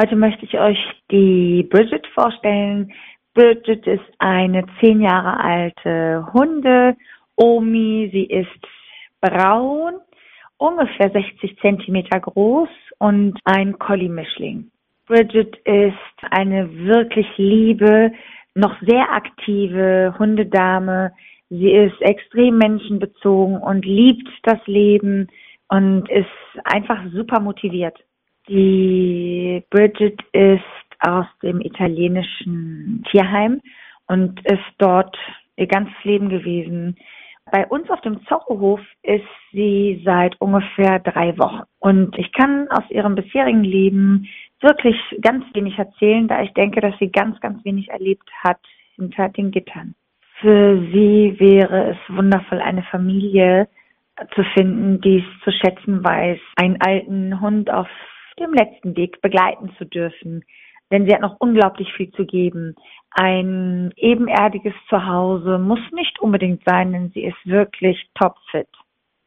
Heute möchte ich euch die Bridget vorstellen. Bridget ist eine zehn Jahre alte Hunde. Omi, sie ist braun, ungefähr 60 Zentimeter groß und ein Collie-Mischling. Bridget ist eine wirklich liebe, noch sehr aktive Hundedame. Sie ist extrem menschenbezogen und liebt das Leben und ist einfach super motiviert. Die Bridget ist aus dem italienischen Tierheim und ist dort ihr ganzes Leben gewesen. Bei uns auf dem Zorrohof ist sie seit ungefähr drei Wochen. Und ich kann aus ihrem bisherigen Leben wirklich ganz wenig erzählen, da ich denke, dass sie ganz, ganz wenig erlebt hat hinter den Gittern. Für sie wäre es wundervoll, eine Familie zu finden, die es zu schätzen weiß, einen alten Hund auf dem letzten Weg begleiten zu dürfen. Denn sie hat noch unglaublich viel zu geben. Ein ebenerdiges Zuhause muss nicht unbedingt sein, denn sie ist wirklich topfit.